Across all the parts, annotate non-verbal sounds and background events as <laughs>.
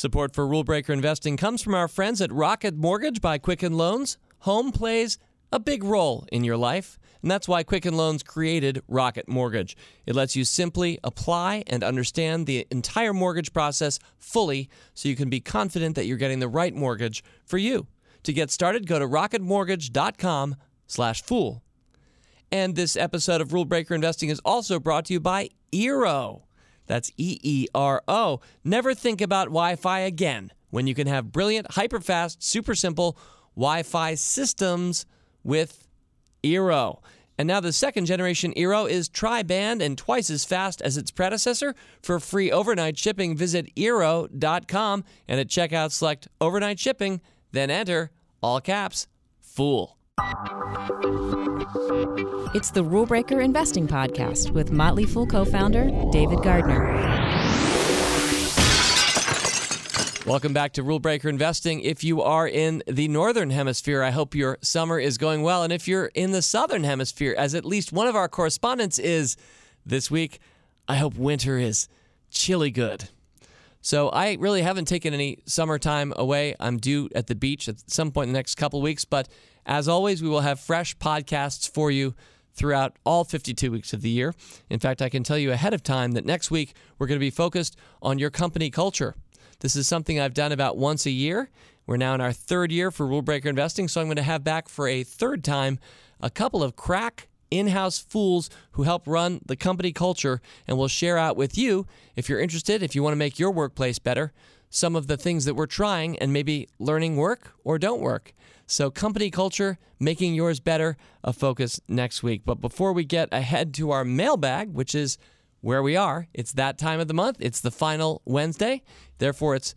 Support for Rule Breaker Investing comes from our friends at Rocket Mortgage by Quicken Loans. Home plays a big role in your life, and that's why Quicken Loans created Rocket Mortgage. It lets you simply apply and understand the entire mortgage process fully so you can be confident that you're getting the right mortgage for you. To get started, go to rocketmortgage.com slash fool. And this episode of Rule Breaker Investing is also brought to you by Eero. That's E E R O. Never think about Wi Fi again when you can have brilliant, hyper fast, super simple Wi Fi systems with Eero. And now the second generation Eero is tri-band and twice as fast as its predecessor. For free overnight shipping, visit Eero.com and at checkout select overnight shipping, then enter all caps fool. It's the Rule Breaker Investing Podcast with Motley Fool co founder David Gardner. Welcome back to Rule Breaker Investing. If you are in the Northern Hemisphere, I hope your summer is going well. And if you're in the Southern Hemisphere, as at least one of our correspondents is this week, I hope winter is chilly good. So I really haven't taken any summertime away. I'm due at the beach at some point in the next couple weeks, but as always, we will have fresh podcasts for you throughout all 52 weeks of the year. In fact, I can tell you ahead of time that next week we're going to be focused on your company culture. This is something I've done about once a year. We're now in our third year for Rule Breaker Investing, so I'm going to have back for a third time a couple of crack in house fools who help run the company culture, and we'll share out with you, if you're interested, if you want to make your workplace better, some of the things that we're trying and maybe learning work or don't work. So, company culture, making yours better, a focus next week. But before we get ahead to our mailbag, which is where we are, it's that time of the month. It's the final Wednesday. Therefore, it's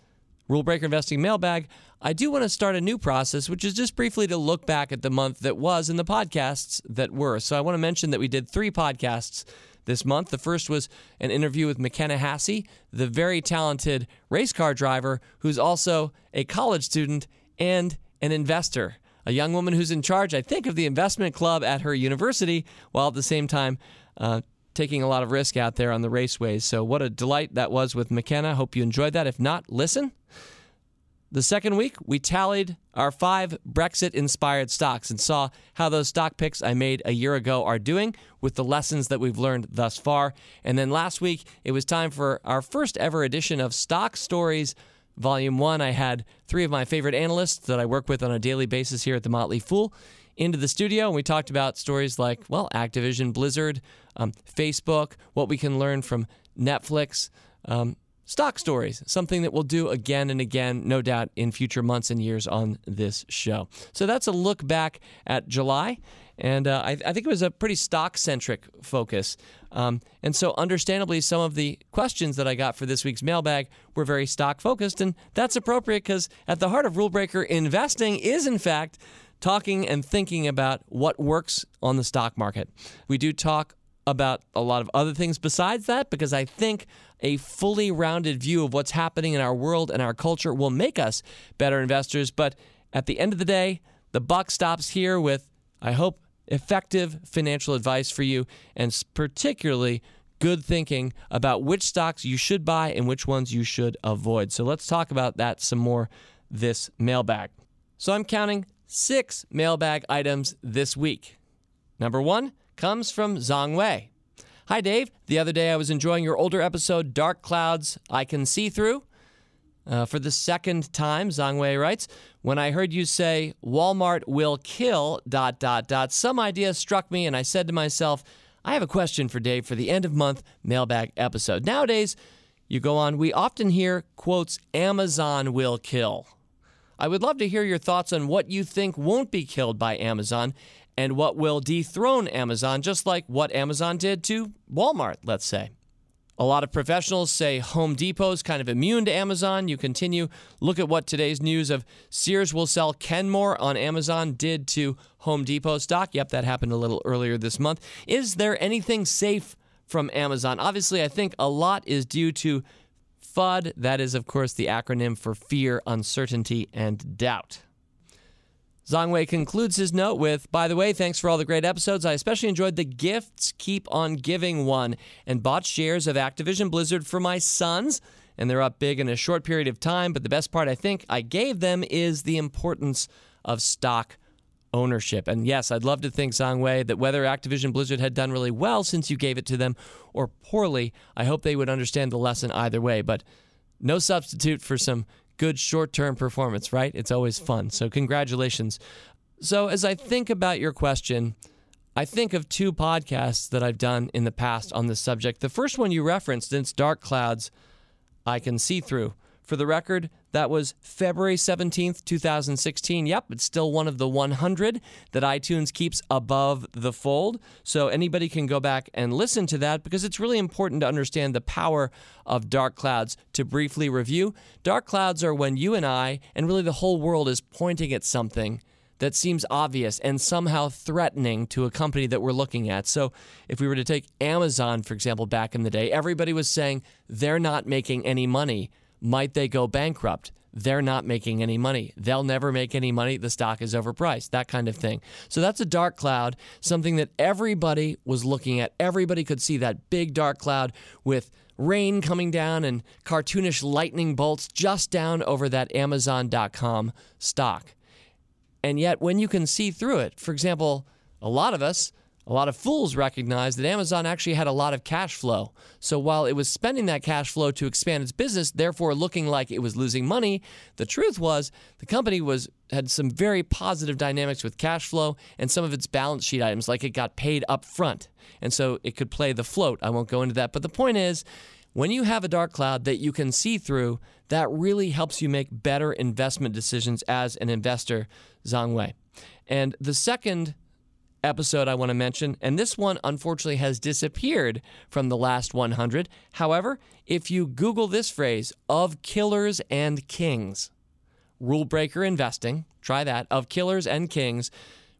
Rule Breaker Investing Mailbag. I do want to start a new process, which is just briefly to look back at the month that was and the podcasts that were. So, I want to mention that we did three podcasts this month. The first was an interview with McKenna Haase, the very talented race car driver who's also a college student and an investor, a young woman who's in charge, I think, of the investment club at her university, while at the same time uh, taking a lot of risk out there on the raceways. So, what a delight that was with McKenna. Hope you enjoyed that. If not, listen. The second week, we tallied our five Brexit inspired stocks and saw how those stock picks I made a year ago are doing with the lessons that we've learned thus far. And then last week, it was time for our first ever edition of Stock Stories Volume 1, I had three of my favorite analysts that I work with on a daily basis here at The Motley Fool into the studio, and we talked about stories like, well, Activision, Blizzard, um, Facebook, what we can learn from Netflix, um, stock stories, something that we'll do again and again, no doubt, in future months and years on this show. So that's a look back at July. And uh, I, I, think it was a pretty stock centric focus. Um, and so, understandably, some of the questions that I got for this week's mailbag were very stock focused. And that's appropriate because at the heart of Rule Breaker investing is, in fact, talking and thinking about what works on the stock market. We do talk about a lot of other things besides that because I think a fully rounded view of what's happening in our world and our culture will make us better investors. But at the end of the day, the buck stops here with, I hope, effective financial advice for you, and particularly good thinking about which stocks you should buy and which ones you should avoid. So let's talk about that some more this mailbag. So I'm counting six mailbag items this week. Number one comes from Zhang Wei. Hi, Dave. The other day I was enjoying your older episode, Dark Clouds I Can See Through. Uh, for the second time, Zhang Wei writes, when I heard you say Walmart will kill dot dot dot, some idea struck me, and I said to myself, I have a question for Dave for the end of month mailbag episode. Nowadays, you go on, we often hear quotes, Amazon will kill. I would love to hear your thoughts on what you think won't be killed by Amazon and what will dethrone Amazon, just like what Amazon did to Walmart, let's say. A lot of professionals say Home Depot is kind of immune to Amazon. You continue, look at what today's news of Sears will sell Kenmore on Amazon did to Home Depot stock. Yep, that happened a little earlier this month. Is there anything safe from Amazon? Obviously, I think a lot is due to FUD. That is, of course, the acronym for fear, uncertainty, and doubt. Zhang Wei concludes his note with, By the way, thanks for all the great episodes. I especially enjoyed the Gifts Keep on Giving one and bought shares of Activision Blizzard for my sons and they're up big in a short period of time. But the best part I think I gave them is the importance of stock ownership. And yes, I'd love to think, Zhang that whether Activision Blizzard had done really well since you gave it to them or poorly, I hope they would understand the lesson either way. But no substitute for some good short term performance, right? It's always fun. So, congratulations. So, as I think about your question, I think of two podcasts that I've done in the past on this subject. The first one you referenced, it's Dark Clouds I Can See Through. For the record, that was February 17th, 2016. Yep, it's still one of the 100 that iTunes keeps above the fold. So anybody can go back and listen to that because it's really important to understand the power of dark clouds. To briefly review, dark clouds are when you and I, and really the whole world, is pointing at something that seems obvious and somehow threatening to a company that we're looking at. So, if we were to take Amazon, for example, back in the day, everybody was saying they're not making any money. Might they go bankrupt? They're not making any money. They'll never make any money. The stock is overpriced, that kind of thing. So that's a dark cloud, something that everybody was looking at. Everybody could see that big dark cloud with rain coming down and cartoonish lightning bolts just down over that Amazon.com stock. And yet, when you can see through it, for example, a lot of us, a lot of fools recognized that Amazon actually had a lot of cash flow. So while it was spending that cash flow to expand its business, therefore looking like it was losing money, the truth was the company was had some very positive dynamics with cash flow and some of its balance sheet items like it got paid up front. And so it could play the float. I won't go into that, but the point is when you have a dark cloud that you can see through, that really helps you make better investment decisions as an investor, Zhang Wei. And the second episode I want to mention, and this one unfortunately has disappeared from the last 100. However, if you Google this phrase, of killers and kings, rule breaker investing, try that, of killers and kings,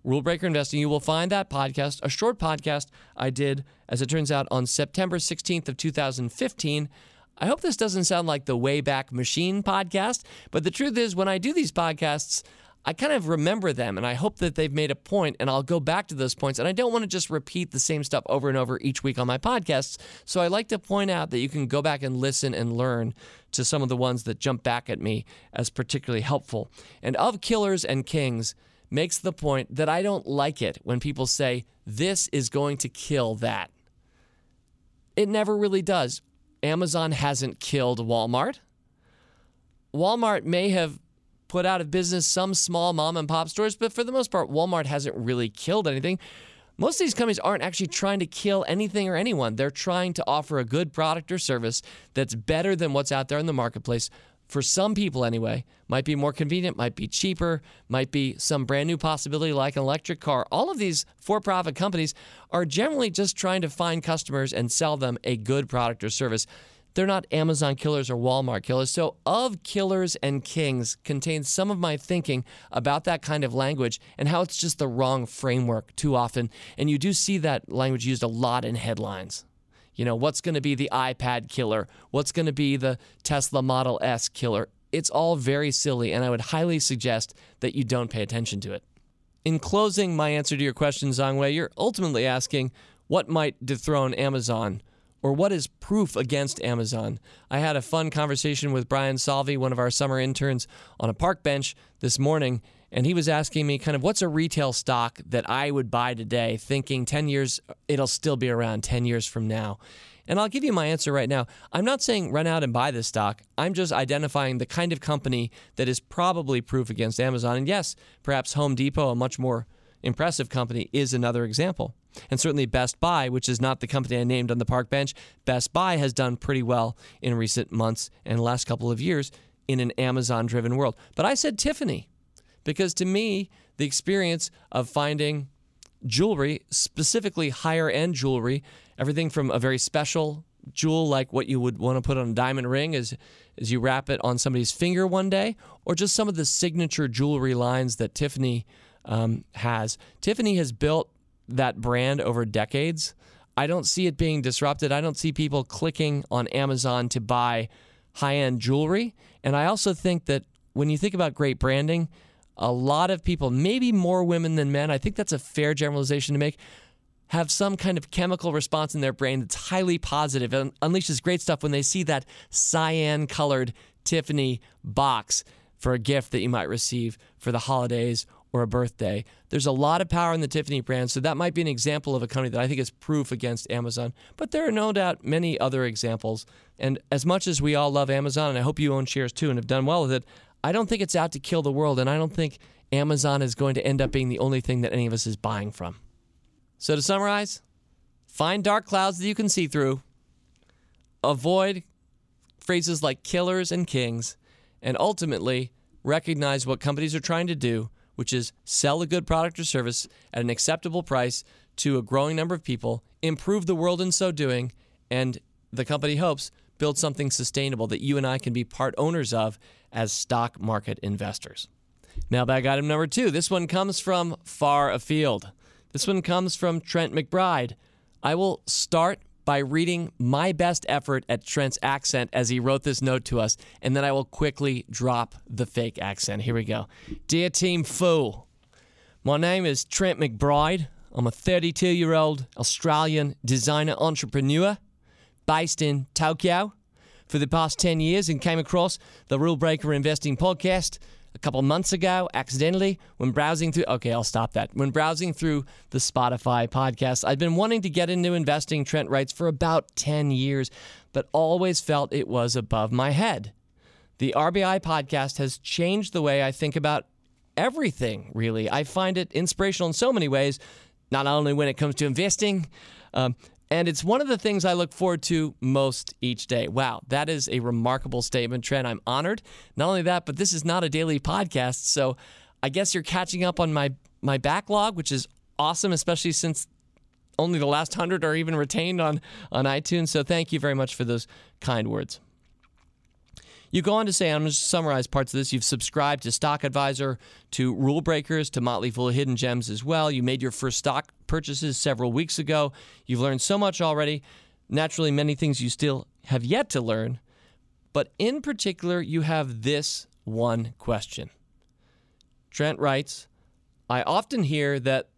rule breaker investing, you will find that podcast, a short podcast I did, as it turns out, on September 16th of 2015. I hope this doesn't sound like the Wayback Machine podcast, but the truth is, when I do these podcasts, I kind of remember them and I hope that they've made a point and I'll go back to those points. And I don't want to just repeat the same stuff over and over each week on my podcasts. So I like to point out that you can go back and listen and learn to some of the ones that jump back at me as particularly helpful. And of Killers and Kings makes the point that I don't like it when people say, this is going to kill that. It never really does. Amazon hasn't killed Walmart. Walmart may have put out of business some small mom and pop stores, but for the most part, Walmart hasn't really killed anything. Most of these companies aren't actually trying to kill anything or anyone. They're trying to offer a good product or service that's better than what's out there in the marketplace. For some people, anyway, might be more convenient, might be cheaper, might be some brand new possibility like an electric car. All of these for profit companies are generally just trying to find customers and sell them a good product or service. They're not Amazon killers or Walmart killers. So, Of Killers and Kings contains some of my thinking about that kind of language and how it's just the wrong framework too often. And you do see that language used a lot in headlines. You know, what's going to be the iPad killer? What's going to be the Tesla Model S killer? It's all very silly, and I would highly suggest that you don't pay attention to it. In closing, my answer to your question, Zhang Wei, you're ultimately asking what might dethrone Amazon or what is proof against Amazon? I had a fun conversation with Brian Salvi, one of our summer interns, on a park bench this morning, and he was asking me kind of what's a retail stock that I would buy today, thinking 10 years, it'll still be around 10 years from now. And I'll give you my answer right now. I'm not saying run out and buy this stock. I'm just identifying the kind of company that is probably proof against Amazon. And yes, perhaps Home Depot, a much more impressive company, is another example. And certainly Best Buy, which is not the company I named on the park bench, Best Buy has done pretty well in recent months and last couple of years in an Amazon driven world. But I said Tiffany because to me, the experience of finding jewelry, specifically higher end jewelry, everything from a very special jewel like what you would want to put on a diamond ring as as you wrap it on somebody's finger one day, or just some of the signature jewelry lines that Tiffany um, has. Tiffany has built that brand over decades. I don't see it being disrupted. I don't see people clicking on Amazon to buy high end jewelry. And I also think that when you think about great branding, a lot of people, maybe more women than men, I think that's a fair generalization to make, have some kind of chemical response in their brain that's highly positive and unleashes great stuff when they see that cyan colored Tiffany box for a gift that you might receive for the holidays or a birthday. There's a lot of power in the Tiffany brand, so that might be an example of a company that I think is proof against Amazon. But there are no doubt many other examples. And as much as we all love Amazon, and I hope you own shares too and have done well with it, I don't think it's out to kill the world, and I don't think Amazon is going to end up being the only thing that any of us is buying from. So to summarize, find dark clouds that you can see through, avoid phrases like killers and kings, and ultimately recognize what companies are trying to do, which is sell a good product or service at an acceptable price to a growing number of people, improve the world in so doing, and the company hopes build something sustainable that you and I can be part owners of as stock market investors. Mailbag item number two. This one comes from far afield. This one comes from Trent McBride. I will start by reading my best effort at Trent's accent as he wrote this note to us, and then I will quickly drop the fake accent. Here we go. Dear Team Fool, my name is Trent McBride. I'm a 32 year old Australian designer entrepreneur based in Tokyo for the past 10 years and came across the Rule Breaker Investing podcast a couple months ago accidentally when browsing through okay i'll stop that. When browsing through the spotify podcast i'd been wanting to get into investing trent writes for about 10 years but always felt it was above my head. The rbi podcast has changed the way i think about everything really. I find it inspirational in so many ways not only when it comes to investing um, and it's one of the things I look forward to most each day. Wow, that is a remarkable statement, Trent. I'm honored. Not only that, but this is not a daily podcast. So I guess you're catching up on my, my backlog, which is awesome, especially since only the last hundred are even retained on, on iTunes. So thank you very much for those kind words. You go on to say, I'm going to summarize parts of this. You've subscribed to Stock Advisor, to Rule Breakers, to Motley Fool Hidden Gems as well. You made your first stock purchases several weeks ago. You've learned so much already. Naturally, many things you still have yet to learn. But in particular, you have this one question. Trent writes I often hear that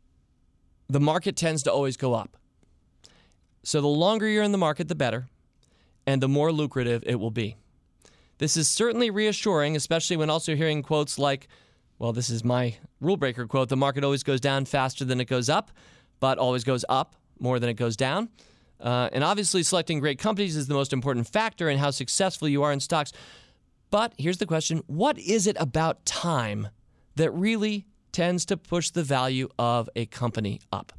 the market tends to always go up. So the longer you're in the market, the better, and the more lucrative it will be. This is certainly reassuring, especially when also hearing quotes like, well, this is my rule breaker quote the market always goes down faster than it goes up, but always goes up more than it goes down. Uh, and obviously, selecting great companies is the most important factor in how successful you are in stocks. But here's the question what is it about time that really tends to push the value of a company up?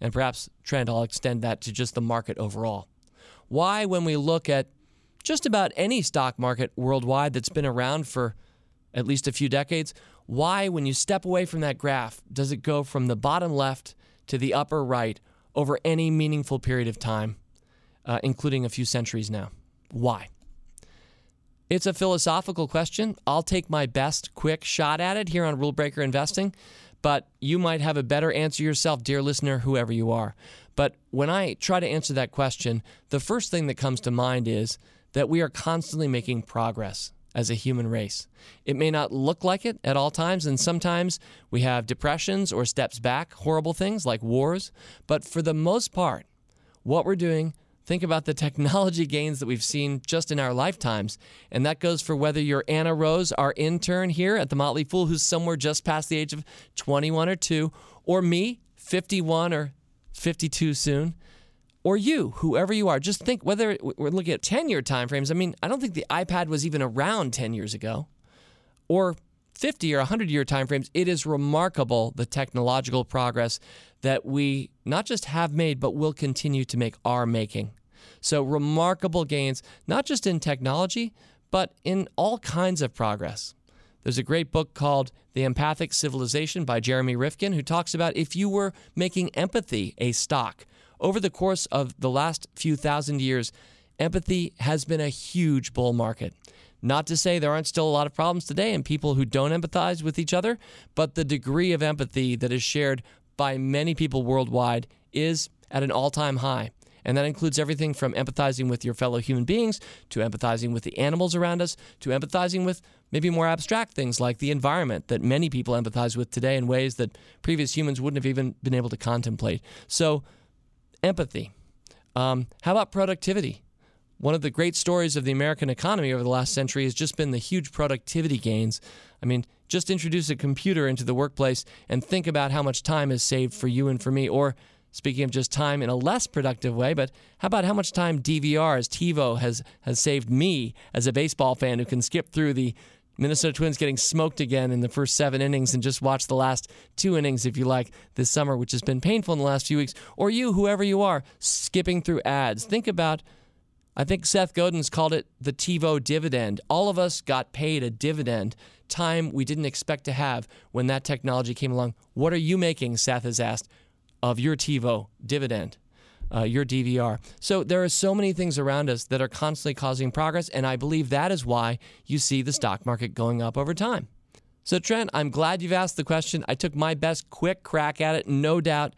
And perhaps, Trent, I'll extend that to just the market overall. Why, when we look at just about any stock market worldwide that's been around for at least a few decades, why, when you step away from that graph, does it go from the bottom left to the upper right over any meaningful period of time, uh, including a few centuries now? Why? It's a philosophical question. I'll take my best quick shot at it here on Rule Breaker Investing, but you might have a better answer yourself, dear listener, whoever you are. But when I try to answer that question, the first thing that comes to mind is that we are constantly making progress as a human race. It may not look like it at all times, and sometimes we have depressions or steps back, horrible things like wars. But for the most part, what we're doing, think about the technology <laughs> gains that we've seen just in our lifetimes. And that goes for whether you're Anna Rose, our intern here at the Motley Fool, who's somewhere just past the age of 21 or 2, or me, 51 or 52 soon or you, whoever you are, just think whether we're looking at 10 year timeframes. I mean, I don't think the iPad was even around 10 years ago or 50 or 100 year timeframes. It is remarkable the technological progress that we not just have made, but will continue to make, are making. So, remarkable gains, not just in technology, but in all kinds of progress. There's a great book called The Empathic Civilization by Jeremy Rifkin, who talks about if you were making empathy a stock, over the course of the last few thousand years, empathy has been a huge bull market. Not to say there aren't still a lot of problems today and people who don't empathize with each other, but the degree of empathy that is shared by many people worldwide is at an all time high. And that includes everything from empathizing with your fellow human beings to empathizing with the animals around us to empathizing with maybe more abstract things like the environment that many people empathize with today in ways that previous humans wouldn't have even been able to contemplate. So, empathy. Um, how about productivity? One of the great stories of the American economy over the last century has just been the huge productivity gains. I mean, just introduce a computer into the workplace and think about how much time is saved for you and for me. Or, speaking of just time in a less productive way, but how about how much time DVRs, TiVo has, has saved me as a baseball fan who can skip through the Minnesota Twins getting smoked again in the first seven innings and just watch the last two innings, if you like, this summer, which has been painful in the last few weeks. Or you, whoever you are, skipping through ads. Think about I think Seth Godin's called it the TiVo dividend. All of us got paid a dividend, time we didn't expect to have when that technology came along. What are you making, Seth has asked, of your TiVo dividend, uh, your DVR? So there are so many things around us that are constantly causing progress, and I believe that is why you see the stock market going up over time. So, Trent, I'm glad you've asked the question. I took my best quick crack at it. No doubt,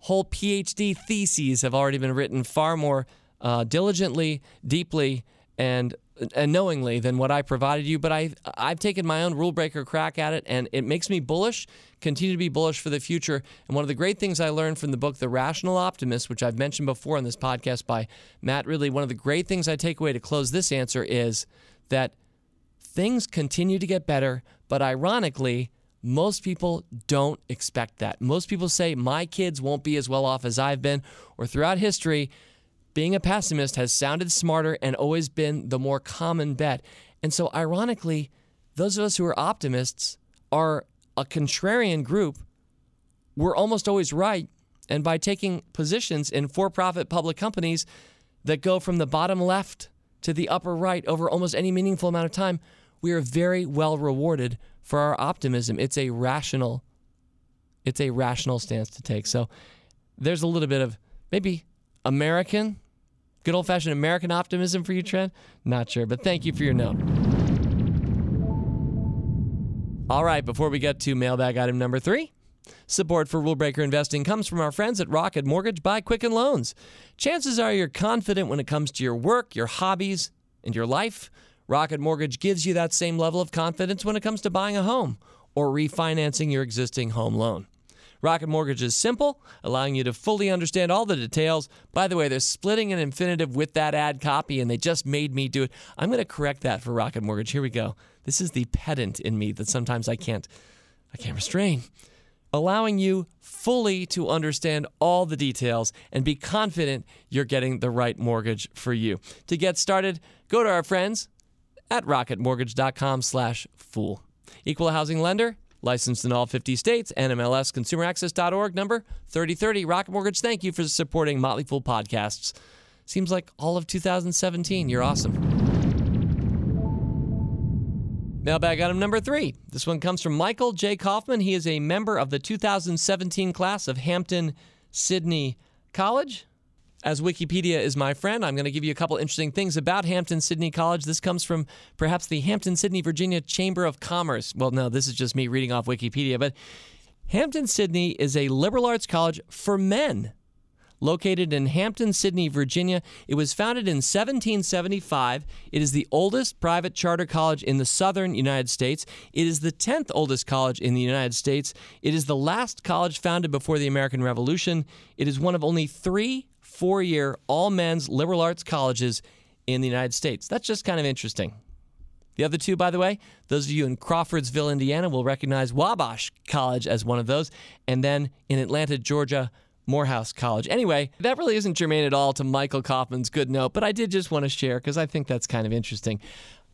whole PhD theses have already been written far more uh, diligently, deeply, and and knowingly than what I provided you. But I I've taken my own rule breaker crack at it, and it makes me bullish. Continue to be bullish for the future. And one of the great things I learned from the book The Rational Optimist, which I've mentioned before on this podcast by Matt Ridley, one of the great things I take away to close this answer is that things continue to get better, but ironically. Most people don't expect that. Most people say, My kids won't be as well off as I've been, or throughout history, being a pessimist has sounded smarter and always been the more common bet. And so, ironically, those of us who are optimists are a contrarian group. We're almost always right. And by taking positions in for profit public companies that go from the bottom left to the upper right over almost any meaningful amount of time, we are very well rewarded for our optimism. It's a rational it's a rational stance to take. So there's a little bit of maybe American Good old fashioned American optimism for you, Trent? Not sure, but thank you for your note. All right, before we get to mailbag item number three, support for Rule Breaker Investing comes from our friends at Rocket Mortgage by Quicken Loans. Chances are you're confident when it comes to your work, your hobbies, and your life. Rocket Mortgage gives you that same level of confidence when it comes to buying a home or refinancing your existing home loan. Rocket Mortgage is simple, allowing you to fully understand all the details. By the way, they're splitting an infinitive with that ad copy, and they just made me do it. I'm going to correct that for Rocket Mortgage. Here we go. This is the pedant in me that sometimes I can't, I can't restrain. Allowing you fully to understand all the details and be confident you're getting the right mortgage for you. To get started, go to our friends at rocketmortgage.com/fool. Equal housing lender Licensed in all 50 states, NMLSconsumeraccess.org, number 3030. Rocket Mortgage, thank you for supporting Motley Fool podcasts. Seems like all of 2017. You're awesome. Mailbag item number three. This one comes from Michael J. Kaufman. He is a member of the 2017 class of Hampton Sydney College. As Wikipedia is my friend, I'm going to give you a couple interesting things about Hampden-Sydney College. This comes from perhaps the Hampden-Sydney, Virginia Chamber of Commerce. Well, no, this is just me reading off Wikipedia, but Hampden-Sydney is a liberal arts college for men located in Hampden, Sydney, Virginia. It was founded in 1775. It is the oldest private charter college in the southern United States. It is the 10th oldest college in the United States. It is the last college founded before the American Revolution. It is one of only three four year all men's liberal arts colleges in the United States. That's just kind of interesting. The other two, by the way, those of you in Crawfordsville, Indiana, will recognize Wabash College as one of those. And then in Atlanta, Georgia, Morehouse College. Anyway, that really isn't germane at all to Michael Kaufman's good note, but I did just want to share because I think that's kind of interesting.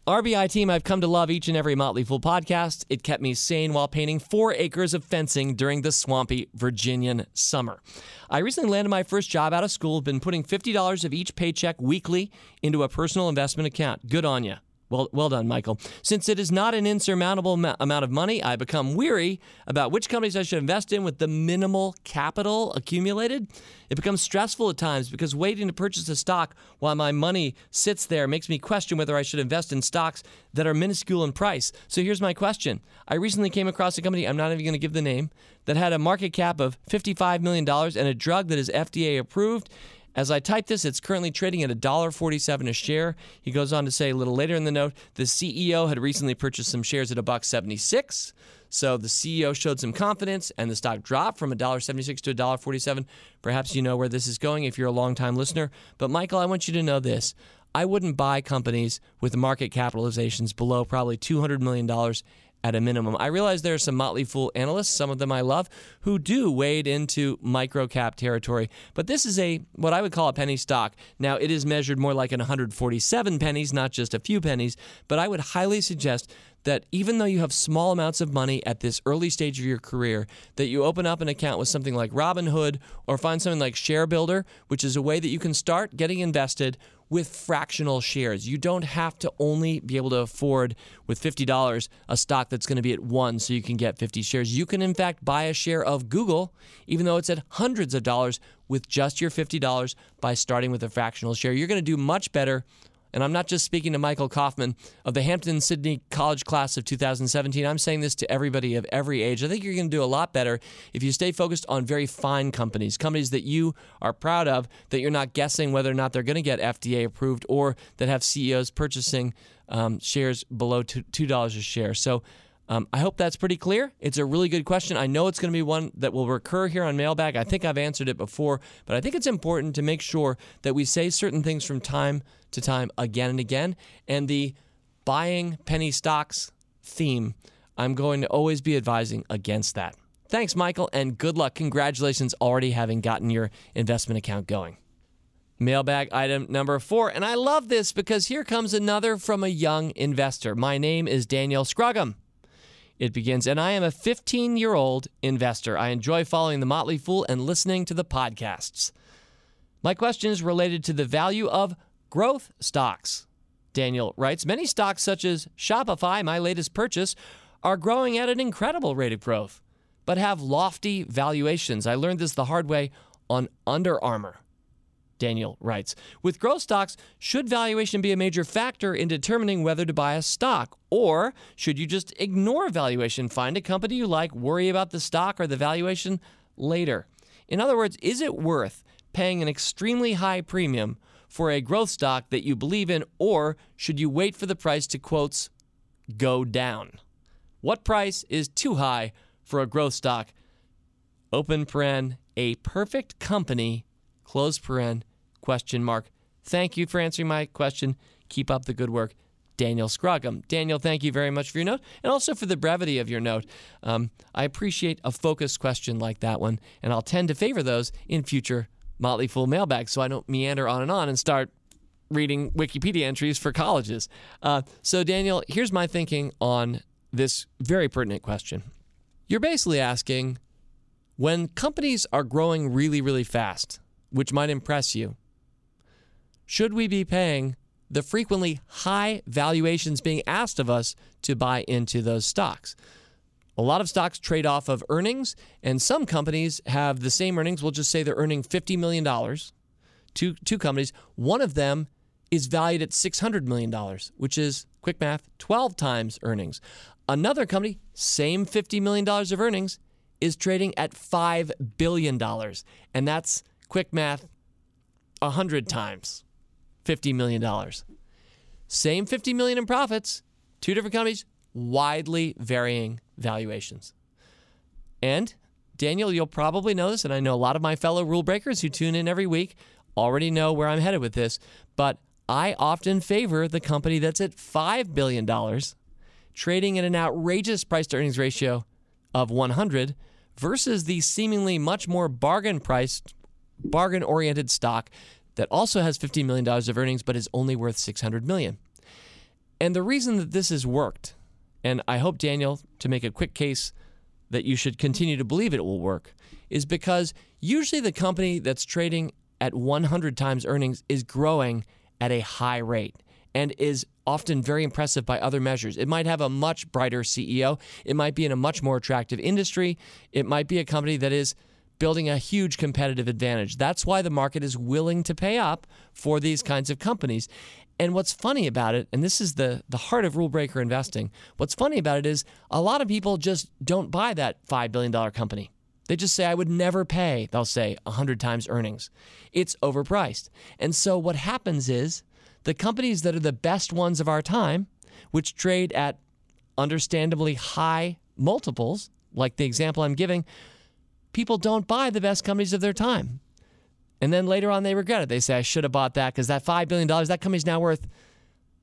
RBI team, I've come to love each and every Motley Fool podcast. It kept me sane while painting four acres of fencing during the swampy Virginian summer. I recently landed my first job out of school, been putting $50 of each paycheck weekly into a personal investment account. Good on you. Well, well done, Michael. Since it is not an insurmountable amount of money, I become weary about which companies I should invest in with the minimal capital accumulated. It becomes stressful at times because waiting to purchase a stock while my money sits there makes me question whether I should invest in stocks that are minuscule in price. So here's my question. I recently came across a company, I'm not even going to give the name, that had a market cap of $55 million and a drug that is FDA approved As I type this, it's currently trading at $1.47 a share. He goes on to say a little later in the note, the CEO had recently purchased some shares at $1.76. So the CEO showed some confidence and the stock dropped from $1.76 to $1.47. Perhaps you know where this is going if you're a longtime listener. But Michael, I want you to know this. I wouldn't buy companies with market capitalizations below probably $200 million at a minimum. I realize there are some Motley Fool analysts, some of them I love, who do wade into micro cap territory, but this is a what I would call a penny stock. Now, it is measured more like an 147 pennies, not just a few pennies, but I would highly suggest that even though you have small amounts of money at this early stage of your career, that you open up an account with something like Robinhood or find something like ShareBuilder, which is a way that you can start getting invested with fractional shares. You don't have to only be able to afford with $50 a stock that's going to be at 1 so you can get 50 shares. You can in fact buy a share of Google even though it's at hundreds of dollars with just your $50 by starting with a fractional share. You're going to do much better and I'm not just speaking to Michael Kaufman of the Hampden-Sydney College class of 2017. I'm saying this to everybody of every age. I think you're going to do a lot better if you stay focused on very fine companies, companies that you are proud of, that you're not guessing whether or not they're going to get FDA approved or that have CEOs purchasing um, shares below $2 a share. So um, I hope that's pretty clear. It's a really good question. I know it's going to be one that will recur here on Mailbag. I think I've answered it before, but I think it's important to make sure that we say certain things from time to time again and again. And the buying penny stocks theme, I'm going to always be advising against that. Thanks, Michael, and good luck. Congratulations already having gotten your investment account going. Mailbag item number four. And I love this because here comes another from a young investor. My name is Daniel Scruggum. It begins, and I am a 15 year old investor. I enjoy following The Motley Fool and listening to the podcasts. My question is related to the value of growth stocks. Daniel writes Many stocks, such as Shopify, my latest purchase, are growing at an incredible rate of growth, but have lofty valuations. I learned this the hard way on Under Armour. Daniel writes With growth stocks, should valuation be a major factor in determining whether to buy a stock? Or should you just ignore valuation, find a company you like, worry about the stock or the valuation later? In other words, is it worth paying an extremely high premium for a growth stock that you believe in, or should you wait for the price to, quotes, go down? What price is too high for a growth stock? Open paren, a perfect company, close paren, question mark. Thank you for answering my question. Keep up the good work. Daniel Scroggum. Daniel, thank you very much for your note and also for the brevity of your note. Um, I appreciate a focused question like that one, and I'll tend to favor those in future Motley Fool mailbags so I don't meander on and on and start reading Wikipedia entries for colleges. Uh, so, Daniel, here's my thinking on this very pertinent question. You're basically asking when companies are growing really, really fast, which might impress you, should we be paying the frequently high valuations being asked of us to buy into those stocks? A lot of stocks trade off of earnings, and some companies have the same earnings. We'll just say they're earning $50 million. Two, two companies. One of them is valued at $600 million, which is, quick math, 12 times earnings. Another company, same $50 million of earnings, is trading at $5 billion. And that's, quick math, 100 times. $50 million. Same 50 million in profits, two different companies, widely varying valuations. And Daniel, you'll probably know this, and I know a lot of my fellow rule breakers who tune in every week already know where I'm headed with this, but I often favor the company that's at $5 billion, trading at an outrageous price to earnings ratio of 100 versus the seemingly much more bargain priced, bargain oriented stock that also has $15 million of earnings but is only worth 600 million. And the reason that this has worked, and I hope, Daniel, to make a quick case that you should continue to believe it will work, is because usually the company that's trading at 100 times earnings is growing at a high rate and is often very impressive by other measures. It might have a much brighter CEO, it might be in a much more attractive industry, it might be a company that is building a huge competitive advantage. That's why the market is willing to pay up for these kinds of companies. And what's funny about it, and this is the, the heart of rule breaker investing, what's funny about it is a lot of people just don't buy that $5 billion company. They just say, I would never pay, they'll say, 100 times earnings. It's overpriced. And so what happens is the companies that are the best ones of our time, which trade at understandably high multiples, like the example I'm giving, people don't buy the best companies of their time. And then later on, they regret it. They say, I should have bought that because that $5 billion, that company's now worth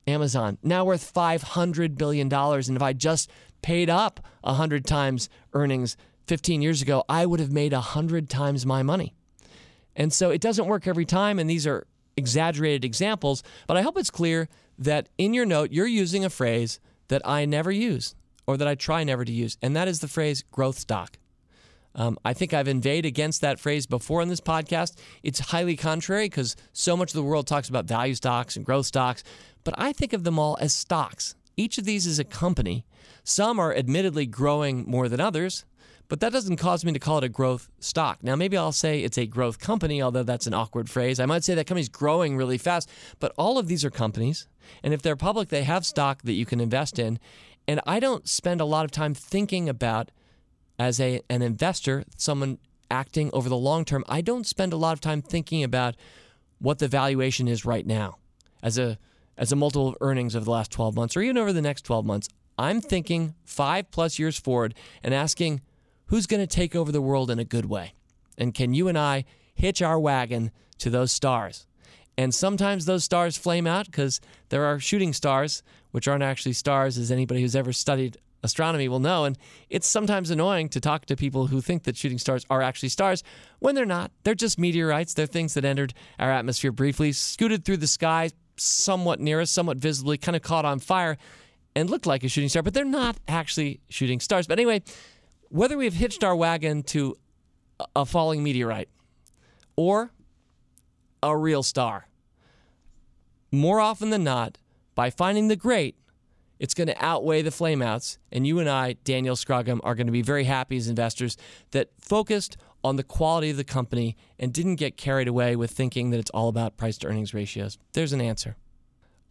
Amazon, now worth $500 billion. And if I just paid up 100 times earnings 15 years ago, I would have made 100 times my money. And so it doesn't work every time. And these are exaggerated examples, but I hope it's clear that in your note, you're using a phrase that I never use or that I try never to use, and that is the phrase growth stock. Um, I think I've invaded against that phrase before in this podcast. It's highly contrary because so much of the world talks about value stocks and growth stocks, but I think of them all as stocks. Each of these is a company. Some are admittedly growing more than others, but that doesn't cause me to call it a growth stock. Now, maybe I'll say it's a growth company, although that's an awkward phrase. I might say that company's growing really fast, but all of these are companies. And if they're public, they have stock that you can invest in. And I don't spend a lot of time thinking about, as a, an investor, someone acting over the long term, I don't spend a lot of time thinking about what the valuation is right now as a as a multiple of earnings of the last 12 months or even over the next 12 months. I'm thinking 5 plus years forward and asking who's going to take over the world in a good way? And can you and I hitch our wagon to those stars? And sometimes those stars flame out because there are shooting stars, which aren't actually stars, as anybody who's ever studied astronomy will know. And it's sometimes annoying to talk to people who think that shooting stars are actually stars when they're not. They're just meteorites. They're things that entered our atmosphere briefly, scooted through the sky somewhat near us, somewhat visibly, kind of caught on fire, and looked like a shooting star, but they're not actually shooting stars. But anyway, whether we've hitched our wagon to a falling meteorite or a real star, more often than not, by finding the great, it's going to outweigh the flameouts. And you and I, Daniel Scroggum, are going to be very happy as investors that focused on the quality of the company and didn't get carried away with thinking that it's all about price to earnings ratios. There's an answer.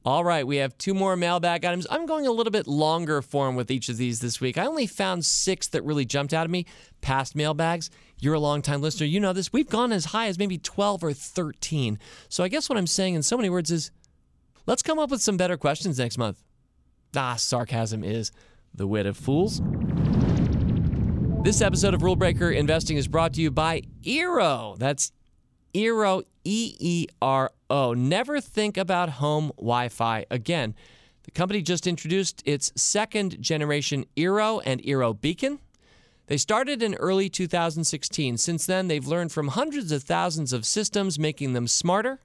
All right, we have two more mailbag items. I'm going a little bit longer form with each of these this week. I only found six that really jumped out at me past mailbags. You're a longtime listener. You know this. We've gone as high as maybe 12 or 13. So I guess what I'm saying in so many words is let's come up with some better questions next month. Ah, sarcasm is the wit of fools. This episode of Rule Breaker Investing is brought to you by Eero. That's Eero, E E R O. Never think about home Wi Fi again. The company just introduced its second generation Eero and Eero Beacon. They started in early 2016. Since then, they've learned from hundreds of thousands of systems, making them smarter,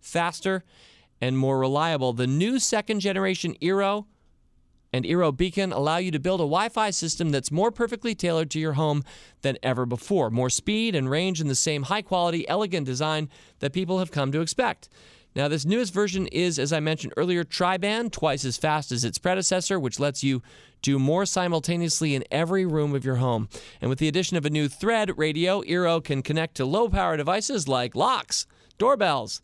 faster, and more reliable. The new second generation Eero and Eero Beacon allow you to build a Wi Fi system that's more perfectly tailored to your home than ever before. More speed and range in the same high quality, elegant design that people have come to expect. Now, this newest version is, as I mentioned earlier, tri band, twice as fast as its predecessor, which lets you do more simultaneously in every room of your home. And with the addition of a new thread radio, Eero can connect to low power devices like locks, doorbells,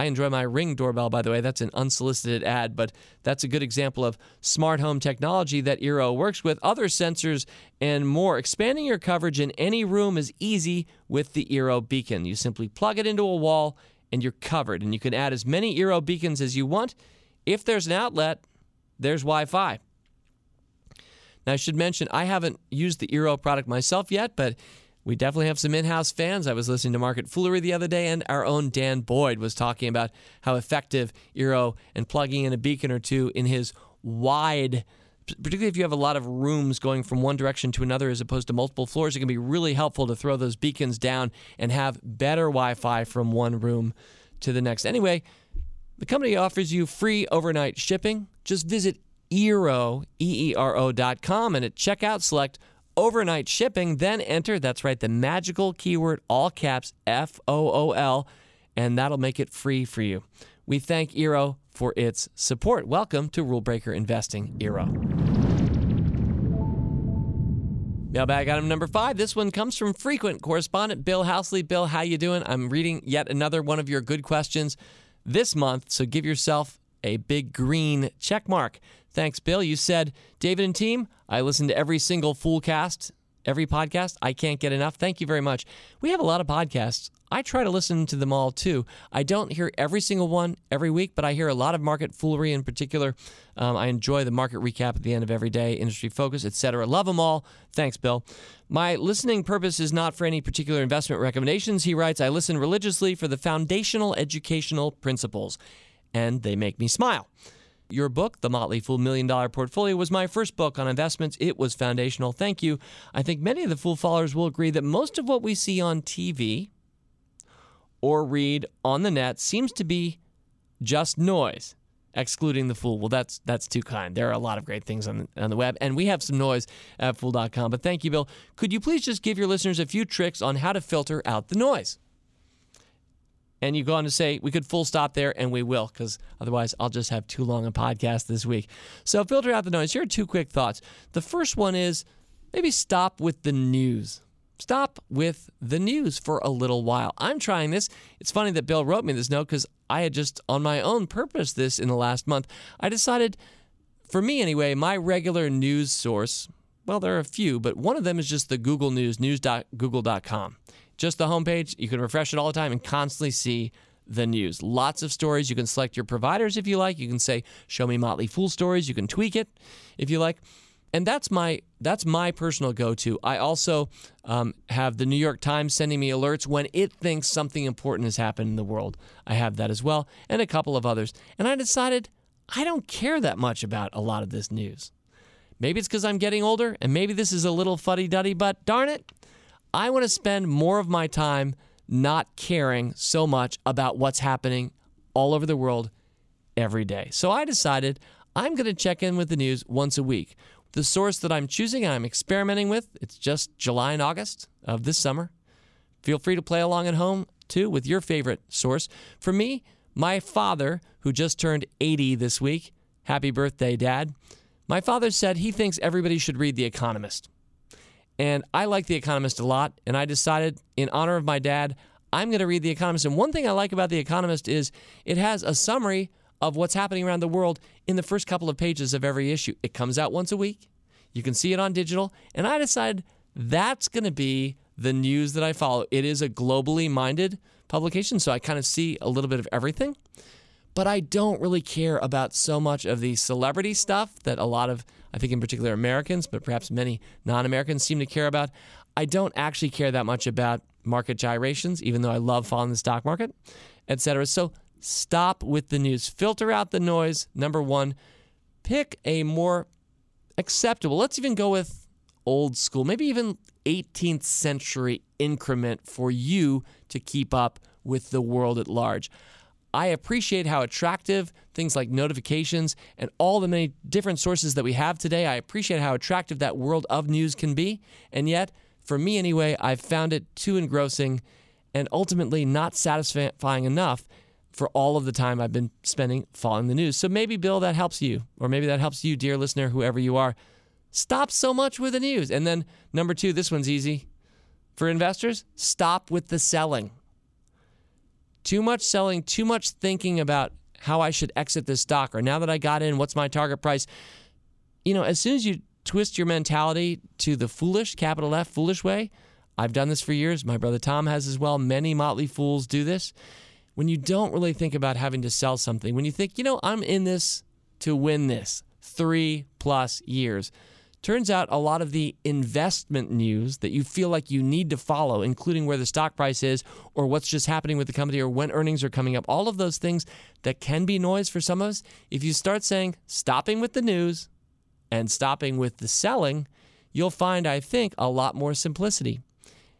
I enjoy my Ring doorbell, by the way. That's an unsolicited ad, but that's a good example of smart home technology that Eero works with, other sensors, and more. Expanding your coverage in any room is easy with the Eero Beacon. You simply plug it into a wall and you're covered. And you can add as many Eero beacons as you want. If there's an outlet, there's Wi Fi. Now, I should mention, I haven't used the Eero product myself yet, but we definitely have some in house fans. I was listening to Market Foolery the other day, and our own Dan Boyd was talking about how effective Eero and plugging in a beacon or two in his wide, particularly if you have a lot of rooms going from one direction to another as opposed to multiple floors, it can be really helpful to throw those beacons down and have better Wi Fi from one room to the next. Anyway, the company offers you free overnight shipping. Just visit Eero, E-E-R-O dot com, and at checkout select overnight shipping, then enter, that's right, the magical keyword, all caps, F O O L, and that'll make it free for you. We thank Eero for its support. Welcome to Rule Breaker Investing, Eero. Mailbag item number five. This one comes from frequent correspondent Bill Housley. Bill, how you doing? I'm reading yet another one of your good questions this month, so give yourself a big green check mark. Thanks, Bill. You said, David and team, I listen to every single Foolcast every podcast. I can't get enough. Thank you very much. We have a lot of podcasts. I try to listen to them all too. I don't hear every single one every week, but I hear a lot of market foolery in particular. Um, I enjoy the market recap at the end of every day, industry focus, etc. Love them all. Thanks, Bill. My listening purpose is not for any particular investment recommendations. He writes, I listen religiously for the foundational educational principles, and they make me smile. Your book, The Motley Fool Million Dollar Portfolio, was my first book on investments. It was foundational. Thank you. I think many of the Fool followers will agree that most of what we see on TV or read on the net seems to be just noise, excluding the Fool. Well, that's that's too kind. There are a lot of great things on on the web, and we have some noise at Fool.com. But thank you, Bill. Could you please just give your listeners a few tricks on how to filter out the noise? And you go on to say, we could full stop there, and we will, because otherwise I'll just have too long a podcast this week. So filter out the noise. Here are two quick thoughts. The first one is maybe stop with the news. Stop with the news for a little while. I'm trying this. It's funny that Bill wrote me this note because I had just, on my own purpose, this in the last month. I decided, for me anyway, my regular news source, well, there are a few, but one of them is just the Google News, news.google.com just the homepage. You can refresh it all the time and constantly see the news. Lots of stories. You can select your providers if you like. You can say, "Show me Motley Fool stories." You can tweak it if you like. And that's my that's my personal go-to. I also um, have the New York Times sending me alerts when it thinks something important has happened in the world. I have that as well, and a couple of others. And I decided I don't care that much about a lot of this news. Maybe it's because I'm getting older, and maybe this is a little fuddy-duddy, but darn it, I want to spend more of my time not caring so much about what's happening all over the world every day. So I decided I'm going to check in with the news once a week. The source that I'm choosing and I'm experimenting with, it's just July and August of this summer. Feel free to play along at home too with your favorite source. For me, my father, who just turned 80 this week, happy birthday, Dad. My father said he thinks everybody should read The Economist. And I like The Economist a lot. And I decided, in honor of my dad, I'm going to read The Economist. And one thing I like about The Economist is it has a summary of what's happening around the world in the first couple of pages of every issue. It comes out once a week. You can see it on digital. And I decided that's going to be the news that I follow. It is a globally minded publication, so I kind of see a little bit of everything. But I don't really care about so much of the celebrity stuff that a lot of I think in particular Americans, but perhaps many non Americans seem to care about. I don't actually care that much about market gyrations, even though I love following the stock market, etc. So stop with the news. Filter out the noise. Number one, pick a more acceptable, let's even go with old school, maybe even 18th century increment for you to keep up with the world at large. I appreciate how attractive things like notifications and all the many different sources that we have today. I appreciate how attractive that world of news can be. And yet, for me anyway, I've found it too engrossing and ultimately not satisfying enough for all of the time I've been spending following the news. So maybe, Bill, that helps you, or maybe that helps you, dear listener, whoever you are. Stop so much with the news. And then, number two, this one's easy. For investors, stop with the selling. Too much selling, too much thinking about how I should exit this stock or now that I got in, what's my target price? You know, as soon as you twist your mentality to the foolish, capital F, foolish way, I've done this for years. My brother Tom has as well. Many motley fools do this. When you don't really think about having to sell something, when you think, you know, I'm in this to win this three plus years, Turns out a lot of the investment news that you feel like you need to follow, including where the stock price is or what's just happening with the company or when earnings are coming up, all of those things that can be noise for some of us, if you start saying stopping with the news and stopping with the selling, you'll find, I think, a lot more simplicity.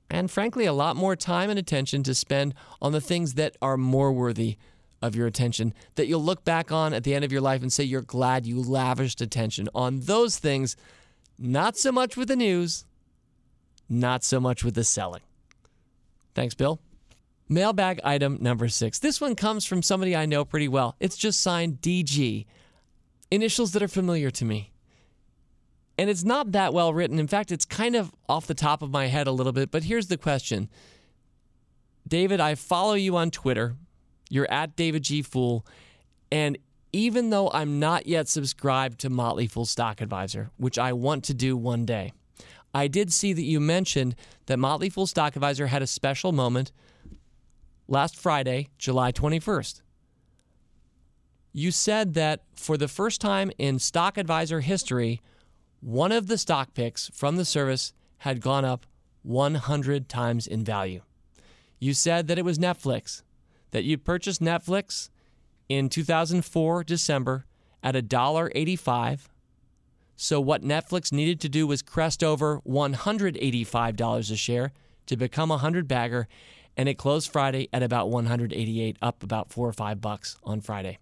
And frankly, a lot more time and attention to spend on the things that are more worthy of your attention that you'll look back on at the end of your life and say you're glad you lavished attention on those things not so much with the news, not so much with the selling. Thanks, Bill. Mailbag item number six. This one comes from somebody I know pretty well. It's just signed DG, initials that are familiar to me. And it's not that well written. In fact, it's kind of off the top of my head a little bit. But here's the question David, I follow you on Twitter. You're at David G. Fool. And even though I'm not yet subscribed to Motley Fool Stock Advisor, which I want to do one day, I did see that you mentioned that Motley Fool Stock Advisor had a special moment last Friday, July 21st. You said that for the first time in Stock Advisor history, one of the stock picks from the service had gone up 100 times in value. You said that it was Netflix, that you purchased Netflix in 2004 December at $1.85. So what Netflix needed to do was crest over $185 a share to become a 100 bagger and it closed Friday at about 188 up about 4 or 5 bucks on Friday.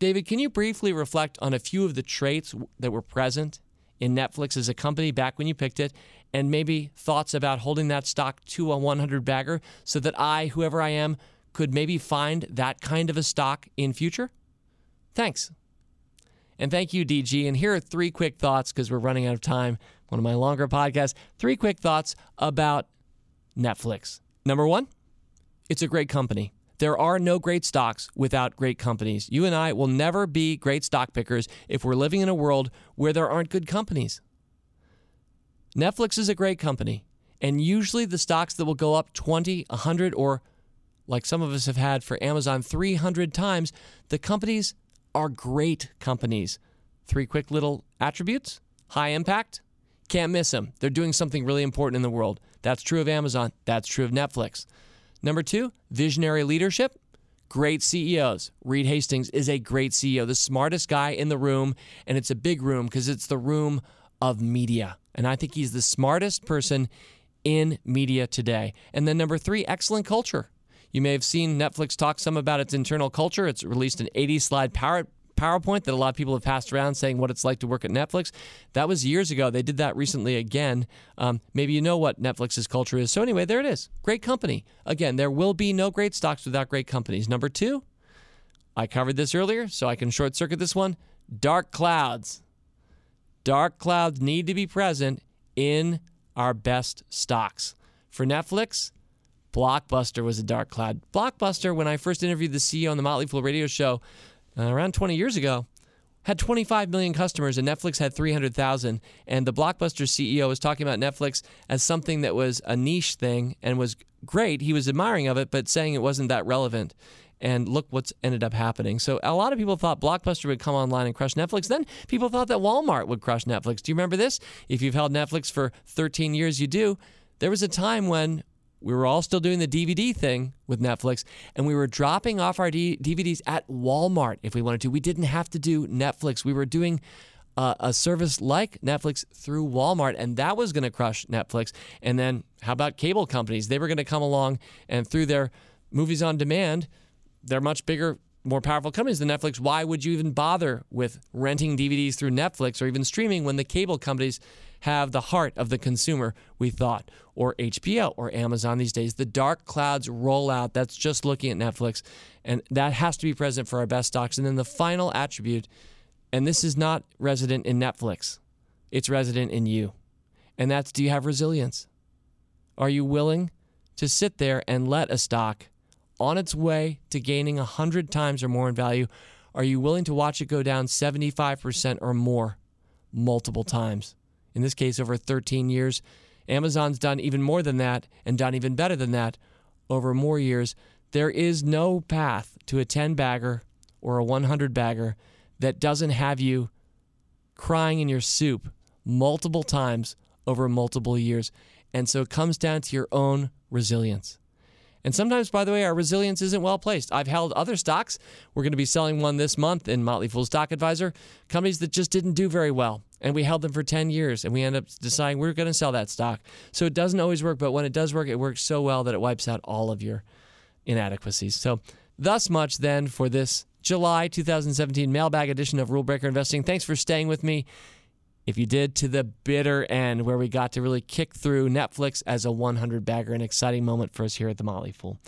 David, can you briefly reflect on a few of the traits that were present in Netflix as a company back when you picked it and maybe thoughts about holding that stock to a 100 bagger so that I, whoever I am, could maybe find that kind of a stock in future? Thanks. And thank you, DG. And here are three quick thoughts because we're running out of time. One of my longer podcasts. Three quick thoughts about Netflix. Number one, it's a great company. There are no great stocks without great companies. You and I will never be great stock pickers if we're living in a world where there aren't good companies. Netflix is a great company, and usually the stocks that will go up 20, 100, or like some of us have had for Amazon 300 times, the companies are great companies. Three quick little attributes high impact, can't miss them. They're doing something really important in the world. That's true of Amazon, that's true of Netflix. Number two, visionary leadership. Great CEOs. Reed Hastings is a great CEO, the smartest guy in the room, and it's a big room because it's the room of media. And I think he's the smartest person in media today. And then number three, excellent culture. You may have seen Netflix talk some about its internal culture. It's released an 80 slide PowerPoint that a lot of people have passed around saying what it's like to work at Netflix. That was years ago. They did that recently again. Um, maybe you know what Netflix's culture is. So, anyway, there it is. Great company. Again, there will be no great stocks without great companies. Number two, I covered this earlier, so I can short circuit this one dark clouds. Dark clouds need to be present in our best stocks. For Netflix, Blockbuster was a dark cloud. Blockbuster, when I first interviewed the CEO on the Motley Fool radio show, uh, around 20 years ago, had 25 million customers and Netflix had 300,000. And the Blockbuster CEO was talking about Netflix as something that was a niche thing and was great. He was admiring of it, but saying it wasn't that relevant. And look what's ended up happening. So a lot of people thought Blockbuster would come online and crush Netflix. Then people thought that Walmart would crush Netflix. Do you remember this? If you've held Netflix for 13 years, you do. There was a time when we were all still doing the DVD thing with Netflix, and we were dropping off our D- DVDs at Walmart if we wanted to. We didn't have to do Netflix. We were doing uh, a service like Netflix through Walmart, and that was going to crush Netflix. And then how about cable companies? They were going to come along and through their movies on demand, they're much bigger more powerful companies than Netflix, why would you even bother with renting DVDs through Netflix or even streaming when the cable companies have the heart of the consumer, we thought, or HBO or Amazon these days? The dark clouds roll out. That's just looking at Netflix. And that has to be present for our best stocks. And then the final attribute, and this is not resident in Netflix, it's resident in you. And that's do you have resilience? Are you willing to sit there and let a stock on its way to gaining 100 times or more in value, are you willing to watch it go down 75% or more multiple times? In this case, over 13 years. Amazon's done even more than that and done even better than that over more years. There is no path to a 10 bagger or a 100 bagger that doesn't have you crying in your soup multiple times over multiple years. And so it comes down to your own resilience. And sometimes, by the way, our resilience isn't well placed. I've held other stocks. We're going to be selling one this month in Motley Fool Stock Advisor, companies that just didn't do very well. And we held them for 10 years and we end up deciding we're going to sell that stock. So it doesn't always work, but when it does work, it works so well that it wipes out all of your inadequacies. So, thus much then for this July 2017 mailbag edition of Rule Breaker Investing. Thanks for staying with me if you did, to the bitter end where we got to really kick through Netflix as a 100 bagger, an exciting moment for us here at the Motley Fool.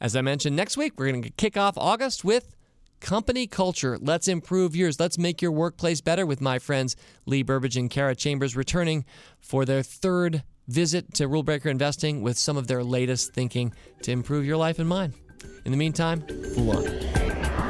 As I mentioned, next week we're going to kick off August with company culture. Let's improve yours. Let's make your workplace better with my friends Lee Burbage and Kara Chambers returning for their third visit to Rule Breaker Investing with some of their latest thinking to improve your life and mine. In the meantime, fool on.